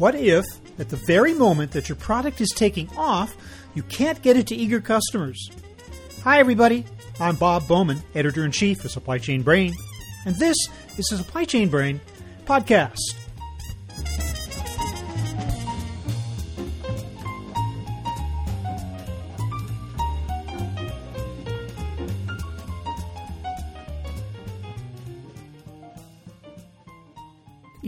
What if, at the very moment that your product is taking off, you can't get it to eager customers? Hi, everybody. I'm Bob Bowman, editor in chief of Supply Chain Brain, and this is the Supply Chain Brain podcast.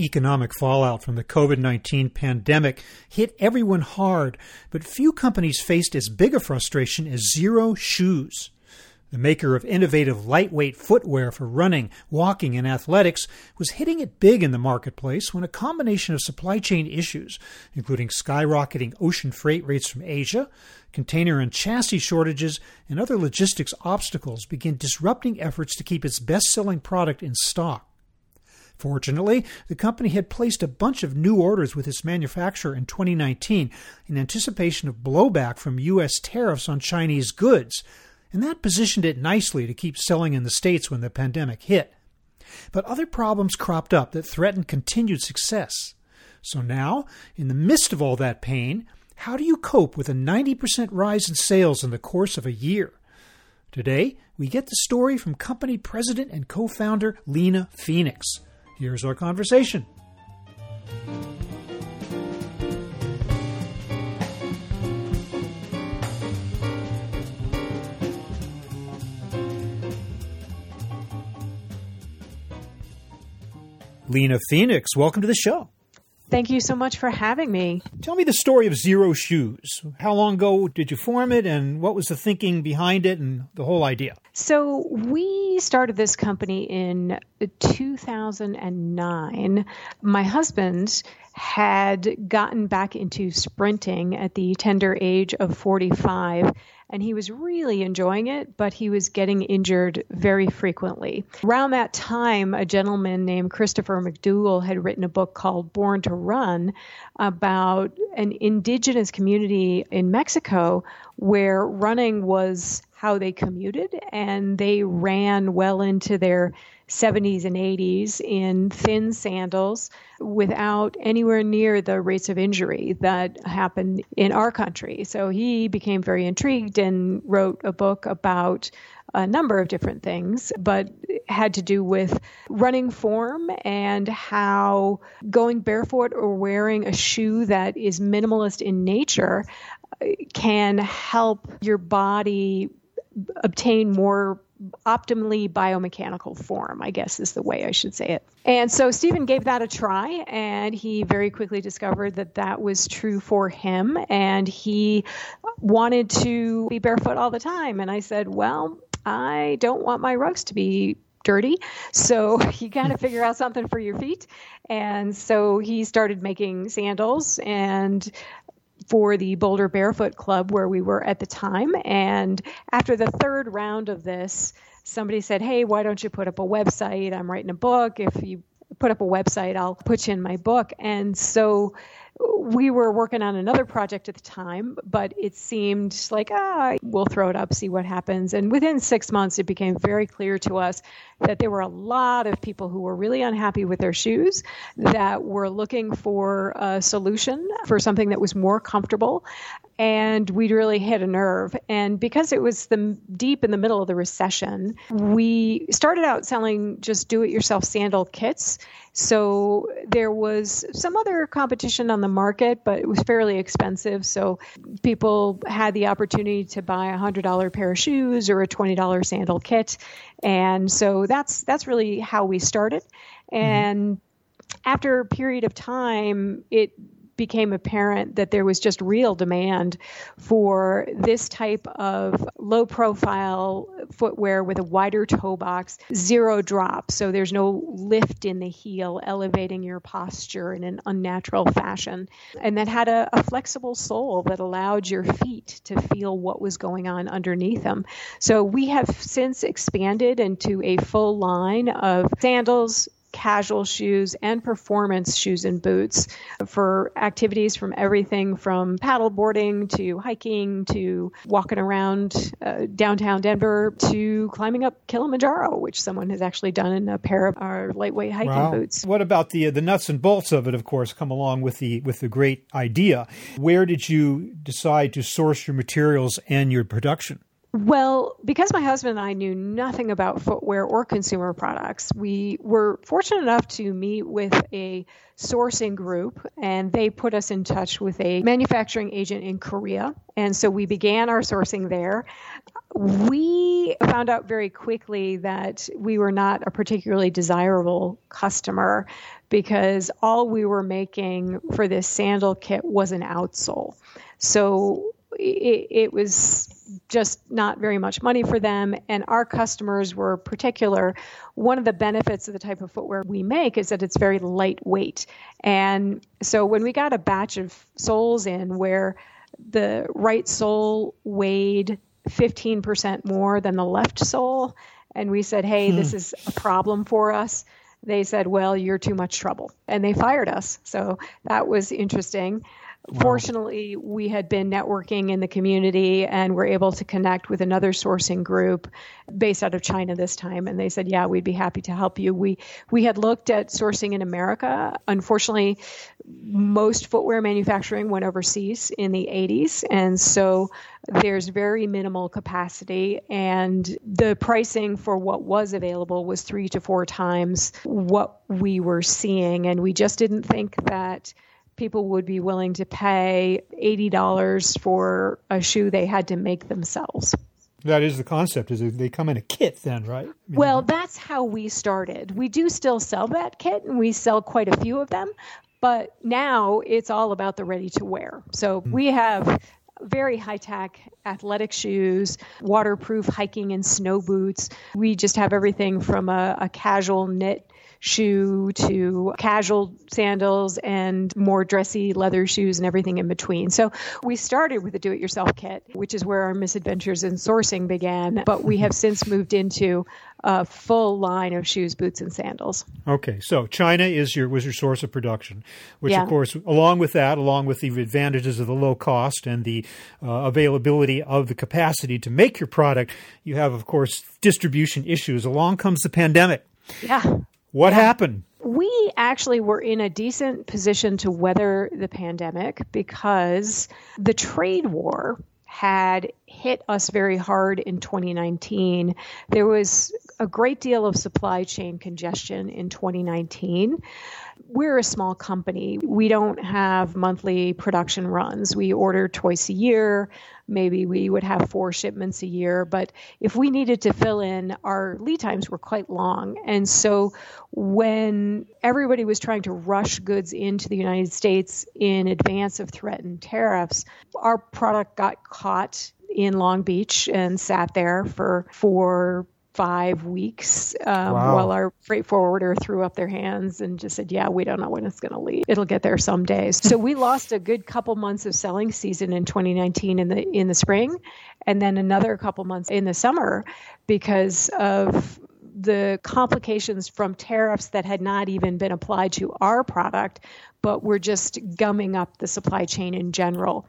Economic fallout from the COVID 19 pandemic hit everyone hard, but few companies faced as big a frustration as Xero Shoes. The maker of innovative lightweight footwear for running, walking, and athletics was hitting it big in the marketplace when a combination of supply chain issues, including skyrocketing ocean freight rates from Asia, container and chassis shortages, and other logistics obstacles, began disrupting efforts to keep its best selling product in stock. Fortunately, the company had placed a bunch of new orders with its manufacturer in 2019 in anticipation of blowback from U.S. tariffs on Chinese goods, and that positioned it nicely to keep selling in the States when the pandemic hit. But other problems cropped up that threatened continued success. So now, in the midst of all that pain, how do you cope with a 90% rise in sales in the course of a year? Today, we get the story from company president and co founder Lena Phoenix. Here's our conversation. Lena Phoenix, welcome to the show. Thank you so much for having me. Tell me the story of Xero Shoes. How long ago did you form it, and what was the thinking behind it and the whole idea? So, we started this company in 2009. My husband had gotten back into sprinting at the tender age of 45 and he was really enjoying it, but he was getting injured very frequently. Around that time, a gentleman named Christopher McDougall had written a book called Born to Run about an indigenous community in Mexico where running was how they commuted and they ran well into their 70s and 80s in thin sandals without anywhere near the rates of injury that happen in our country. So he became very intrigued and wrote a book about a number of different things, but had to do with running form and how going barefoot or wearing a shoe that is minimalist in nature uh, can help your body obtain more optimally biomechanical form, I guess is the way I should say it. And so Steven gave that a try, and he very quickly discovered that that was true for him, and he wanted to be barefoot all the time. And I said, Well, I don't want my rugs to be dirty. So you got to figure out something for your feet. And so he started making sandals and for the Boulder Barefoot Club where we were at the time. And after the third round of this, somebody said, Hey, why don't you put up a website? I'm writing a book. If you put up a website, I'll put you in my book. And so we were working on another project at the time, but it seemed like, ah, we'll throw it up, see what happens. And within six months, it became very clear to us that there were a lot of people who were really unhappy with their shoes, that were looking for a solution for something that was more comfortable. And we'd really hit a nerve. And because it was the deep in the middle of the recession, we started out selling just do it yourself sandal kits. So there was some other competition on the market, but it was fairly expensive. So people had the opportunity to buy a $100 pair of shoes or a $20 sandal kit. And so that's that's really how we started. Mm-hmm. And mm-hmm. after a period of time, it became apparent that there was just real demand for this type of low profile footwear with a wider toe box, zero drop. So there's no lift in the heel, elevating your posture in an unnatural fashion. And that had a, a flexible sole that allowed your feet to feel what was going on underneath them. So we have since expanded into a full line of sandals, casual shoes and performance shoes and boots for activities from everything from paddleboarding to hiking to walking around uh, downtown Denver to climbing up Kilimanjaro, which someone has actually done in a pair of our lightweight hiking wow. boots. What about the the nuts and bolts of it? Of course, come along with the with the great idea. Where did you decide to source your materials and your production? Well, because my husband and I knew nothing about footwear or consumer products, we were fortunate enough to meet with a sourcing group, and they put us in touch with a manufacturing agent in Korea. And so we began our sourcing there. We found out very quickly that we were not a particularly desirable customer because all we were making for this sandal kit was an outsole. So it, it, was just not very much money for them. And our customers were particular. One of the benefits of the type of footwear we make is that it's very lightweight. And so when we got a batch of soles in where the right sole weighed 15% more than the left sole, and we said, hey, hmm. this is a problem for us. They said, well, you're too much trouble. And they fired us. So that was interesting. Fortunately, we had been networking in the community and were able to connect with another sourcing group based out of China this time. And they said, "Yeah, we'd be happy to help you." We we had looked at sourcing in America. Unfortunately, most footwear manufacturing went overseas in the 80s, and so there's very minimal capacity and the pricing for what was available was 3 to 4 times what we were seeing and we just didn't think that people would be willing to pay $80 for a shoe they had to make themselves. That is the concept. Is they come in a kit then, right? Well, that's how we started. We do still sell that kit and we sell quite a few of them, but now it's all about the ready to wear. So mm-hmm. we have very high tech athletic shoes, waterproof hiking and snow boots. We just have everything from a, a casual knit shoe to casual sandals and more dressy leather shoes and everything in between. So we started with a do it yourself kit, which is where our misadventures in sourcing began, but we have since moved into a full line of shoes, boots, and sandals. Okay, so China is your was your source of production, which yeah. of course, along with that, along with the advantages of the low cost and the uh, availability of the capacity to make your product, you have of course distribution issues. Along comes the pandemic. Yeah. What yeah. happened? We actually were in a decent position to weather the pandemic because the trade war had hit us very hard in 2019. There was a great deal of supply chain congestion in 2019 we're a small company. We don't have monthly production runs. We order twice a year. Maybe we would have four shipments a year. But if we needed to fill in, our lead times were quite long. And so when everybody was trying to rush goods into the United States in advance of threatened tariffs, our product got caught in Long Beach and sat there for for five weeks um, wow. while our freight forwarder threw up their hands and just said, Yeah, we don't know when it's going to leave. It'll get there some days. so we lost a good couple months of selling season in 2019 in the in the spring, and then another couple months in the summer because of the complications from tariffs that had not even been applied to our product, but were just gumming up the supply chain in general.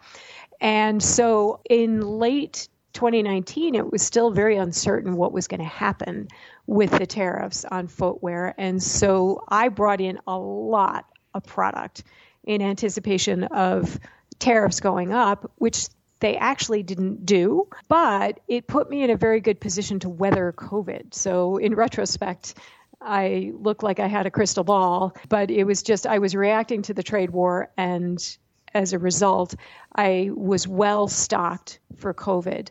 And so in late 2019, it was still very uncertain what was going to happen with the tariffs on footwear. And so I brought in a lot of product in anticipation of tariffs going up, which they actually didn't do, but it put me in a very good position to weather COVID. So, in retrospect, I look like I had a crystal ball, but it was just I was reacting to the trade war and as a result, I was well stocked for COVID.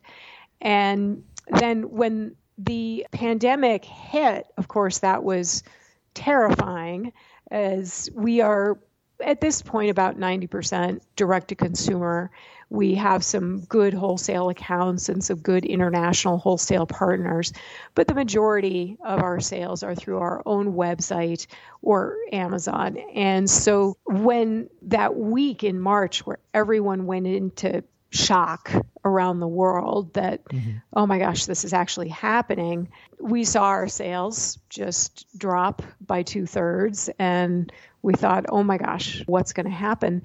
And then when the pandemic hit, of course, that was terrifying as we are at this point about 90% direct to consumer we have some good wholesale accounts and some good international wholesale partners, but the majority of our sales are through our own website or Amazon. And so when that week in March where everyone went into shock around the world that, mm-hmm. oh my gosh, this is actually happening. we saw our sales just drop by two thirds, and we thought, oh my gosh, what's going to happen?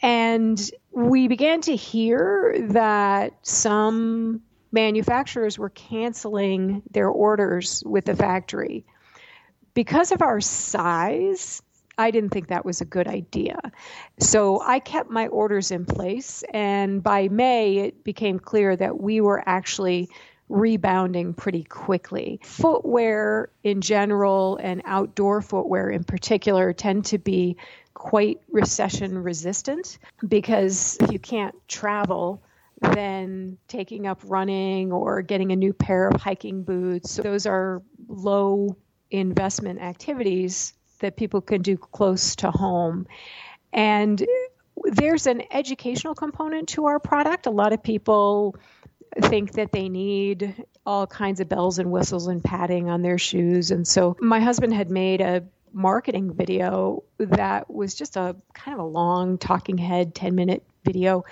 And we began to hear that some manufacturers were canceling their orders with the factory. Because of our size, I didn't think that was a good idea. So I kept my orders in place. And by May, it became clear that we were actually rebounding pretty quickly. Footwear in general and outdoor footwear in particular tend to be quite recession resistant because if you can't travel, then taking up running or getting a new pair of hiking boots, those are low investment activities that people can do close to home. And there's an educational component to our product. A lot of people think that they need all kinds of bells and whistles and padding on their shoes. And so my husband had made a marketing video that was just a kind of a long talking head 10 minute video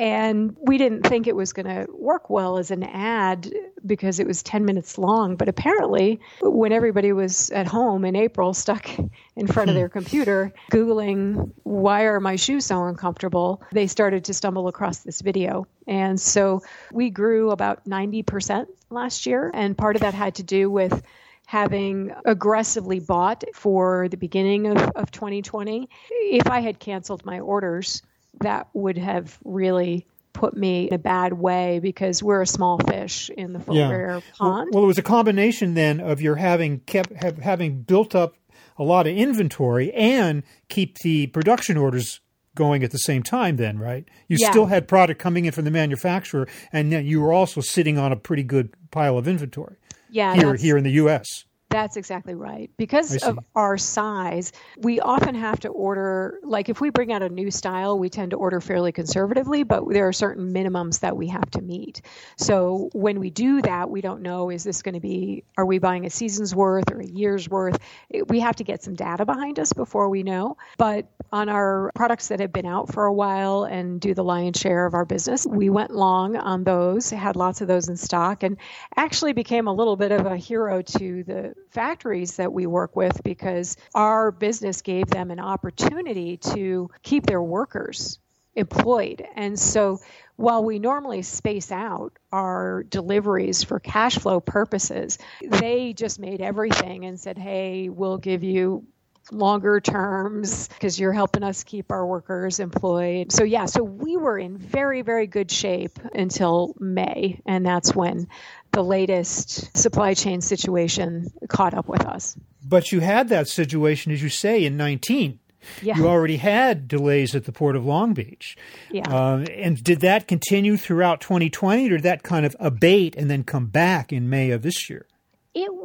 and we didn't think it was going to work well as an ad because it was 10 minutes long. But apparently, when everybody was at home in April, stuck in front of their hmm. computer, Googling, why are my shoes so uncomfortable, they started to stumble across this video. And so we grew about 90% last year. And part of that had to do with having aggressively bought for the beginning of, of 2020. If I had canceled my orders, that would have really put me in a bad way because we're a small fish in the footwear yeah. pond. Well, well, it was a combination then of your having kept have, having built up a lot of inventory and keep the production orders going at the same time then right you yeah. still had product coming in from the manufacturer and then you were also sitting on a pretty good pile of inventory yeah here here in the US that's exactly right. Because of our size, we often have to order, like if we bring out a new style, we tend to order fairly conservatively, but there are certain minimums that we have to meet. So when we do that, we don't know is this going to be, are we buying a season's worth or a year's worth? We have to get some data behind us before we know. But on our products that have been out for a while and do the lion's share of our business, we went long on those, had lots of those in stock, and actually became a little bit of a hero to the factories that we work with because our business gave them an opportunity to keep their workers employed. And so while we normally space out our deliveries for cash flow purposes, they just made everything and said, hey, we'll give you longer terms because you're helping us keep our workers employed. So, yeah, so we were in very, very good shape until May. And that's when the latest supply chain situation caught up with us. But you had that situation, as you say, in 19. Yeah. You already had delays at the port of Long Beach. Yeah. Uh, and did that continue throughout 2020 or did that kind of abate and then come back in May of this year?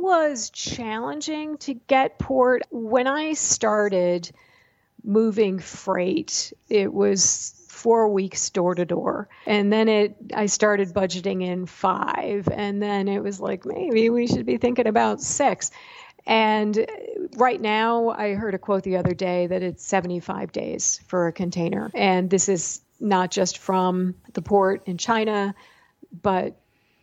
Was challenging to get port. When I started moving freight, it was four weeks door to door. And then it I started budgeting in five. And then it was like maybe we should be thinking about six. And right now, I heard a quote the other day that it's 75 days for a container. And this is not just from the port in China, but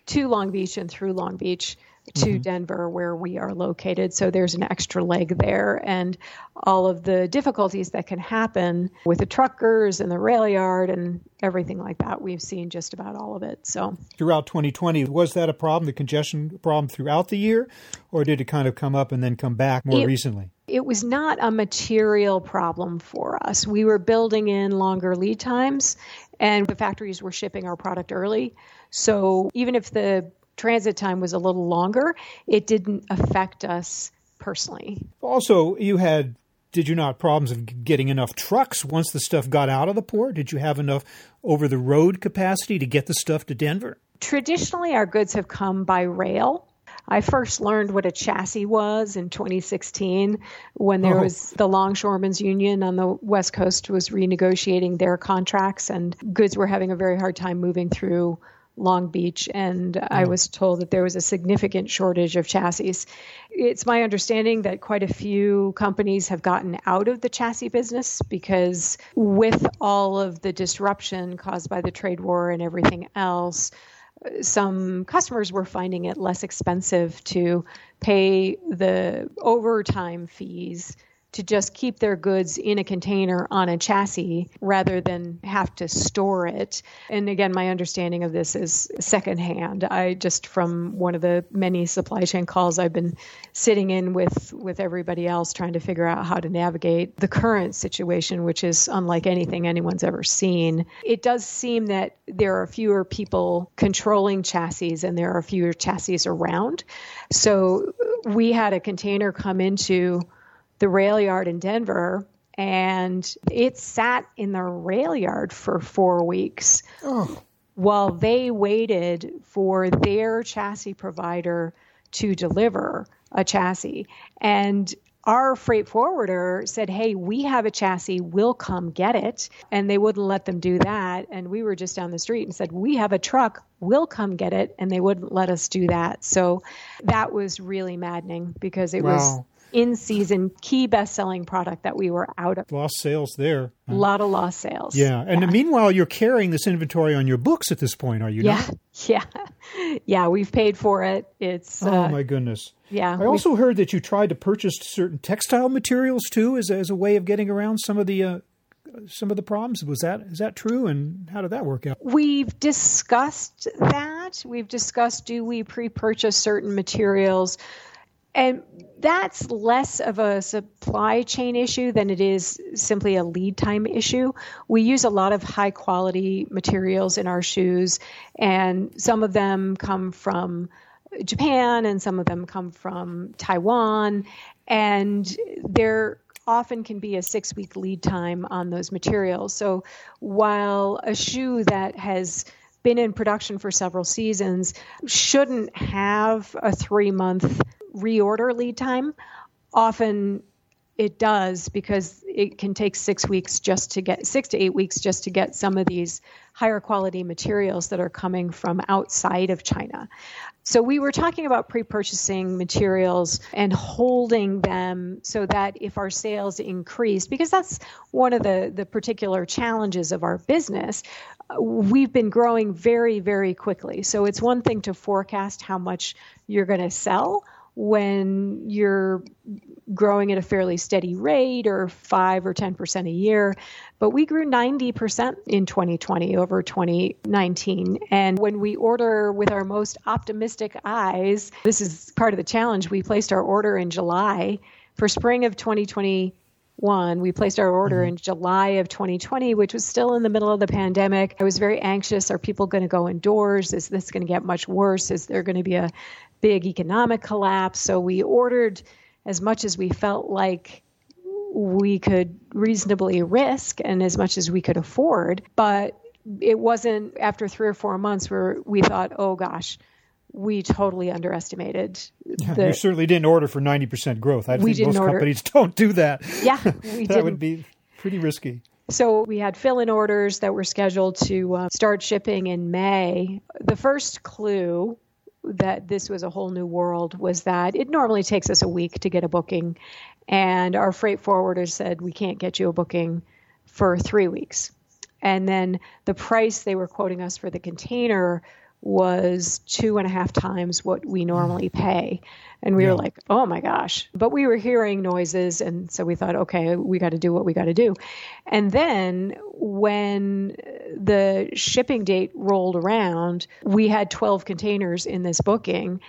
to Long Beach and through Long Beach to mm-hmm. Denver, where we are located. So there's an extra leg there, and all of the difficulties that can happen with the truckers and the rail yard and everything like that. We've seen just about all of it. So throughout 2020, was that a problem, the congestion problem throughout the year, or did it kind of come up and then come back more it, recently? It was not a material problem for us. We were building in longer lead times, and the factories were shipping our product early. So even if the transit time was a little longer, it didn't affect us personally. Also, you had did you not problems of getting enough trucks once the stuff got out of the port? Did you have enough over the road capacity to get the stuff to Denver? Traditionally, our goods have come by rail. I first learned what a chassis was in 2016 when there oh. was the Longshoremen's Union on the West Coast was renegotiating their contracts and goods were having a very hard time moving through Long Beach, and mm. I was told that there was a significant shortage of chassis. It's my understanding that quite a few companies have gotten out of the chassis business because, with all of the disruption caused by the trade war and everything else, some customers were finding it less expensive to pay the overtime fees to just keep their goods in a container on a chassis rather than have to store it. And again, my understanding of this is secondhand. I just from one of the many supply chain calls I've been sitting in with with everybody else trying to figure out how to navigate the current situation, which is unlike anything anyone's ever seen. It does seem that there are fewer people controlling chassis and there are fewer chassis around. So we had a container come into the rail yard in Denver and it sat in the rail yard for four weeks oh. while they waited for their chassis provider to deliver a chassis. And our freight forwarder said, Hey, we have a chassis, we'll come get it. And they wouldn't let them do that. And we were just down the street and said, We have a truck, we'll come get it. And they wouldn't let us do that. So that was really maddening because it wow. was in season key best selling product that we were out of. Lost sales there. A lot of lost sales. Yeah. And yeah. meanwhile, you're carrying this inventory on your books at this point, are you yeah. not? Yeah. Yeah. We've paid for it. It's. Oh, uh, my goodness. Yeah. I also heard that you tried to purchase certain textile materials too as, as a way of getting around some of the. Uh, some of the problems was that is that true and how did that work out we've discussed that we've discussed do we pre-purchase certain materials and that's less of a supply chain issue than it is simply a lead time issue. We use a lot of high quality materials in our shoes, and some of them come from Japan and some of them come from Taiwan. And there often can be a six week lead time on those materials. So while a shoe that has been in production for several seasons shouldn't have a three month reorder lead time. Often it does because it can take six weeks just to get six to eight weeks just to get some of these higher quality materials that are coming from outside of China. So we were talking about pre-purchasing materials and holding them so that if our sales increase, because that's one of the, the particular challenges of our business, we've been growing very, very quickly. So it's one thing to forecast how much you're going to sell when you're growing at a fairly steady rate or 5 or 10% a year. But we grew 90% in 2020 over 2019. And when we order with our most optimistic eyes, this is part of the challenge. We placed our order in July for spring of 2020 one. We placed our order mm-hmm. in July of 2020, which was still in the middle of the pandemic. I was very anxious. Are people going to go indoors? Is this going to get much worse? Is there going to be a big economic collapse? So we ordered as much as we felt like we could reasonably risk and as much as we could afford. But it wasn't after three or four months where we thought, oh gosh, we totally underestimated. The, you certainly didn't order for 90% growth. I think most order. companies don't do that. Yeah, we that didn't. would be pretty risky. So we had fill in orders that were scheduled to uh, start shipping in May. The first clue that this was a whole new world was that it normally takes us a week to get a booking. And our freight forwarder said, we can't get you a booking for three weeks. And then the price they were quoting us for the container was two and a half times what we normally mm. pay. And we yeah. were like, oh my gosh. But we were hearing noises. And so we thought, okay, we got to do what we got to do. And then when the shipping date rolled around, we had 12 containers in this booking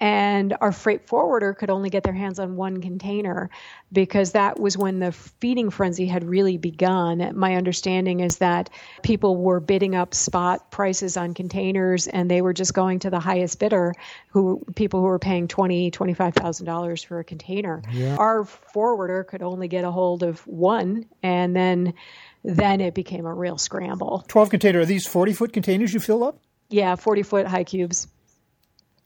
and our freight forwarder could only get their hands on one container because that was when the feeding frenzy had really begun. My understanding is that people were bidding up spot prices on containers and they were just going to the highest bidder who people who were paying twenty, twenty-five thousand dollars for a container. Yeah. Our forwarder could only get a hold of one and then then it became a real scramble. 12 container are these 40 foot containers you fill up? Yeah, 40 foot high cubes.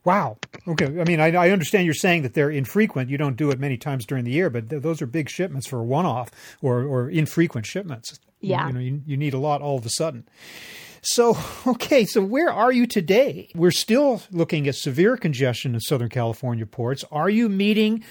Wow. Okay. I mean, I, I, understand you're saying that they're infrequent. You don't do it many times during the year, but th- those are big shipments for a one-off or, or infrequent shipments. Yeah. You, you know, you, you need a lot all of a sudden. So, okay, so where are you today? We're still looking at severe congestion in Southern California ports. Are you meeting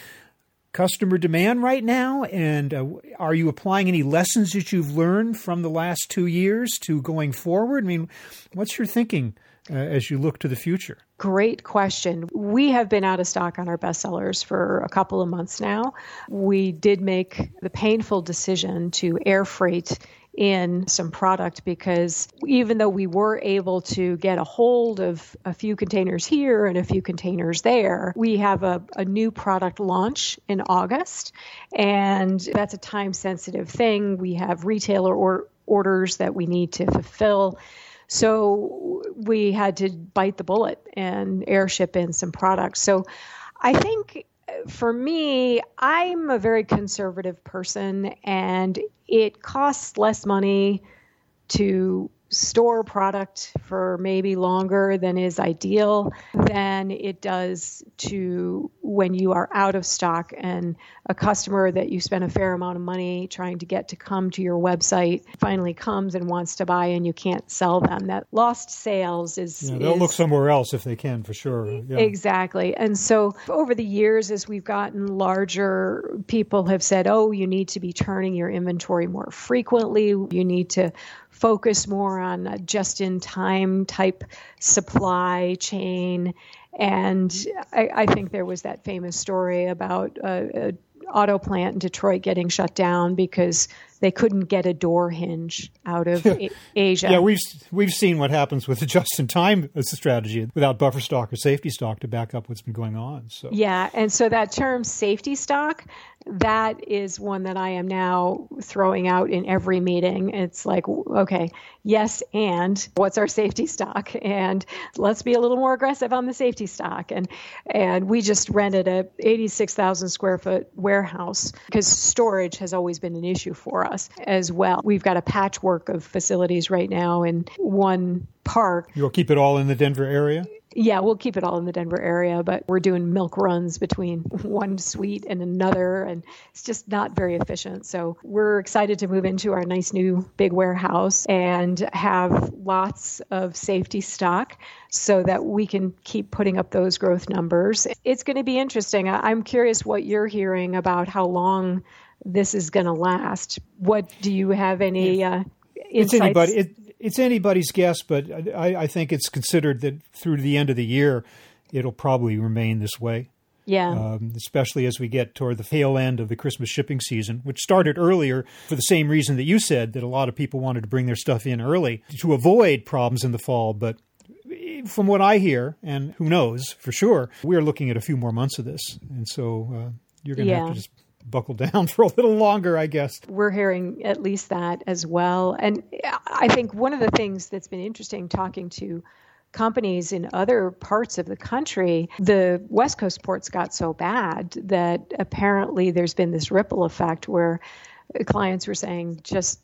customer demand right now? And uh, are you applying any lessons that you've learned from the last two years to going forward? I mean, what's your thinking uh, as you look to the future? Great question. We have been out of stock on our bestsellers for a couple of months now. We did make the painful decision to air freight in some product because even though we were able to get a hold of a few containers here and a few containers there, we have a, a new product launch in August, and that's a time sensitive thing. We have retailer or, orders that we need to fulfill. So we had to bite the bullet and airship in some products. So I think uh, for me, I'm a very conservative person, and it costs less money to store product for maybe longer than is ideal than it does to when you are out of stock and a customer that you spend a fair amount of money trying to get to come to your website finally comes and wants to buy and you can't sell them. That lost sales is yeah, they'll is, look somewhere else if they can for sure. Yeah. exactly. And so over the years as we've gotten larger people have said oh you need to be turning your inventory more frequently. You need to focus more on just in time type supply chain. And I, I, think there was that famous story about a, auto plant in Detroit getting shut down because they couldn't get a door hinge out of Asia. Yeah, we've we've seen what happens with the just-in-time strategy without buffer stock or safety stock to back up what's been going on. So yeah, and so that term safety stock, that is one that I am now throwing out in every meeting. It's like, okay, yes, and what's our safety stock? And let's be a little more aggressive on the safety stock. And and we just rented a 86,000 square foot warehouse because storage has always been an issue for us us as well. We've got a patchwork of facilities right now in one park. You'll keep it all in the Denver area? Yeah, we'll keep it all in the Denver area, but we're doing milk runs between one suite and another, and it's just not very efficient. So we're excited to move into our nice new big warehouse and have lots of safety stock so that we can keep putting up those growth numbers. It's going to be interesting. I'm curious what you're hearing about how long this is going to last. What do you have any uh, It's anybody. It, it's anybody's guess, but I, I, think it's considered that through the end of the year, it'll probably remain this way. Yeah. Um, especially as we get toward the tail end of the Christmas shipping season, which started earlier for the same reason that you said that a lot of people wanted to bring their stuff in early to avoid problems in the fall. But from what I hear, and who knows for sure, we're looking at a few more months of this. And so uh, you're going to yeah. have to just buckle down for a little longer, I guess. We're hearing at least that as well. And I think one of the things that's been interesting talking to companies in other parts of the country, the West Coast ports got so bad that apparently there's been this ripple effect where clients were saying, just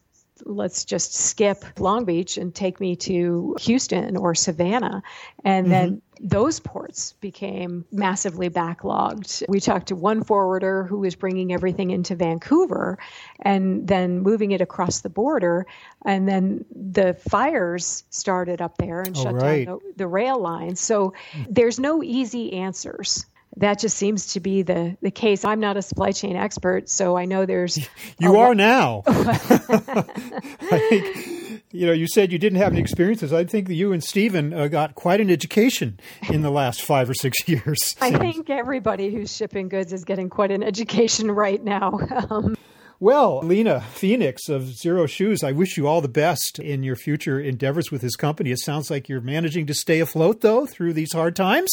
let's just skip Long Beach and take me to Houston or Savannah. And mm-hmm. then those ports became massively backlogged. We talked to one forwarder who was bringing everything into Vancouver and then moving it across the border. And then the fires started up there and oh, shut right. down the, the rail lines. So there's no easy answers that just seems to be the, the case. I'm not a supply chain expert, so I know there's. You are now. I think, you know, you said you didn't have any experiences. I think that you and Steven uh, got quite an education in the last five or six years. I think everybody who's shipping goods is getting quite an education right now. Um, well, Lena Phoenix of Xero Shoes, I wish you all the best in your future endeavors with this company. It sounds like you're managing to stay afloat, though, through these hard times.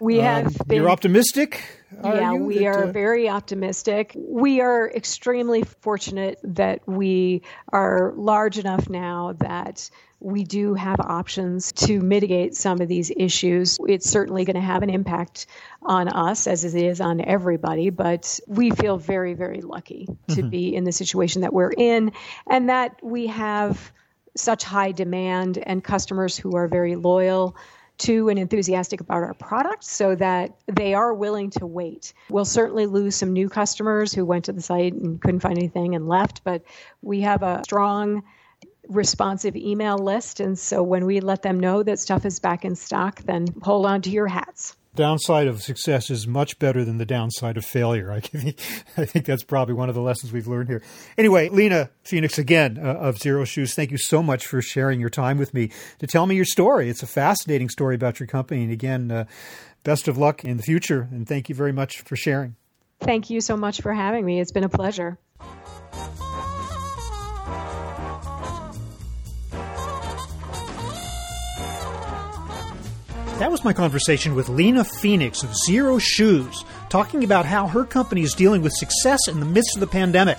We um, have been, You're optimistic? Yeah, we that, are uh, very optimistic. We are extremely fortunate that we are large enough now that we do have options to mitigate some of these issues. It's certainly going to have an impact on us as it is on everybody, but we feel very, very lucky to mm-hmm. be in the situation that we're in and that we have such high demand and customers who are very loyal to and enthusiastic about our product so that they are willing to wait. We'll certainly lose some new customers who went to the site and couldn't find anything and left, but we have a strong responsive email list. And so when we let them know that stuff is back in stock, then hold on to your hats. Downside of success is much better than the downside of failure. I think, I think that's probably one of the lessons we've learned here. Anyway, Lena Phoenix again uh, of Xero Shoes, thank you so much for sharing your time with me to tell me your story. It's a fascinating story about your company. And again, uh, best of luck in the future. And thank you very much for sharing. Thank you so much for having me. It's been a pleasure. That was my conversation with Lena Phoenix of Xero Shoes, talking about how her company is dealing with success in the midst of the pandemic.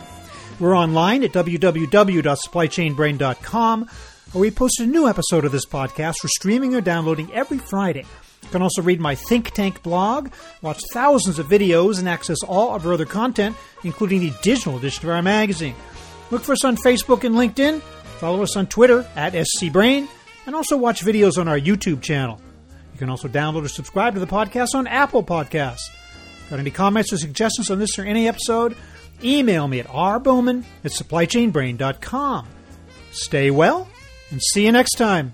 We're online at www.supplychainbrain.com, where we post a new episode of this podcast for streaming or downloading every Friday. You can also read my Think Tank blog, watch thousands of videos, and access all of our other content, including the digital edition of our magazine. Look for us on Facebook and LinkedIn, follow us on Twitter at SCBrain, and also watch videos on our YouTube channel. You can also download or subscribe to the podcast on Apple Podcasts. Got any comments or suggestions on this or any episode? Email me at rbowman at supplychainbrain.com. Stay well and see you next time.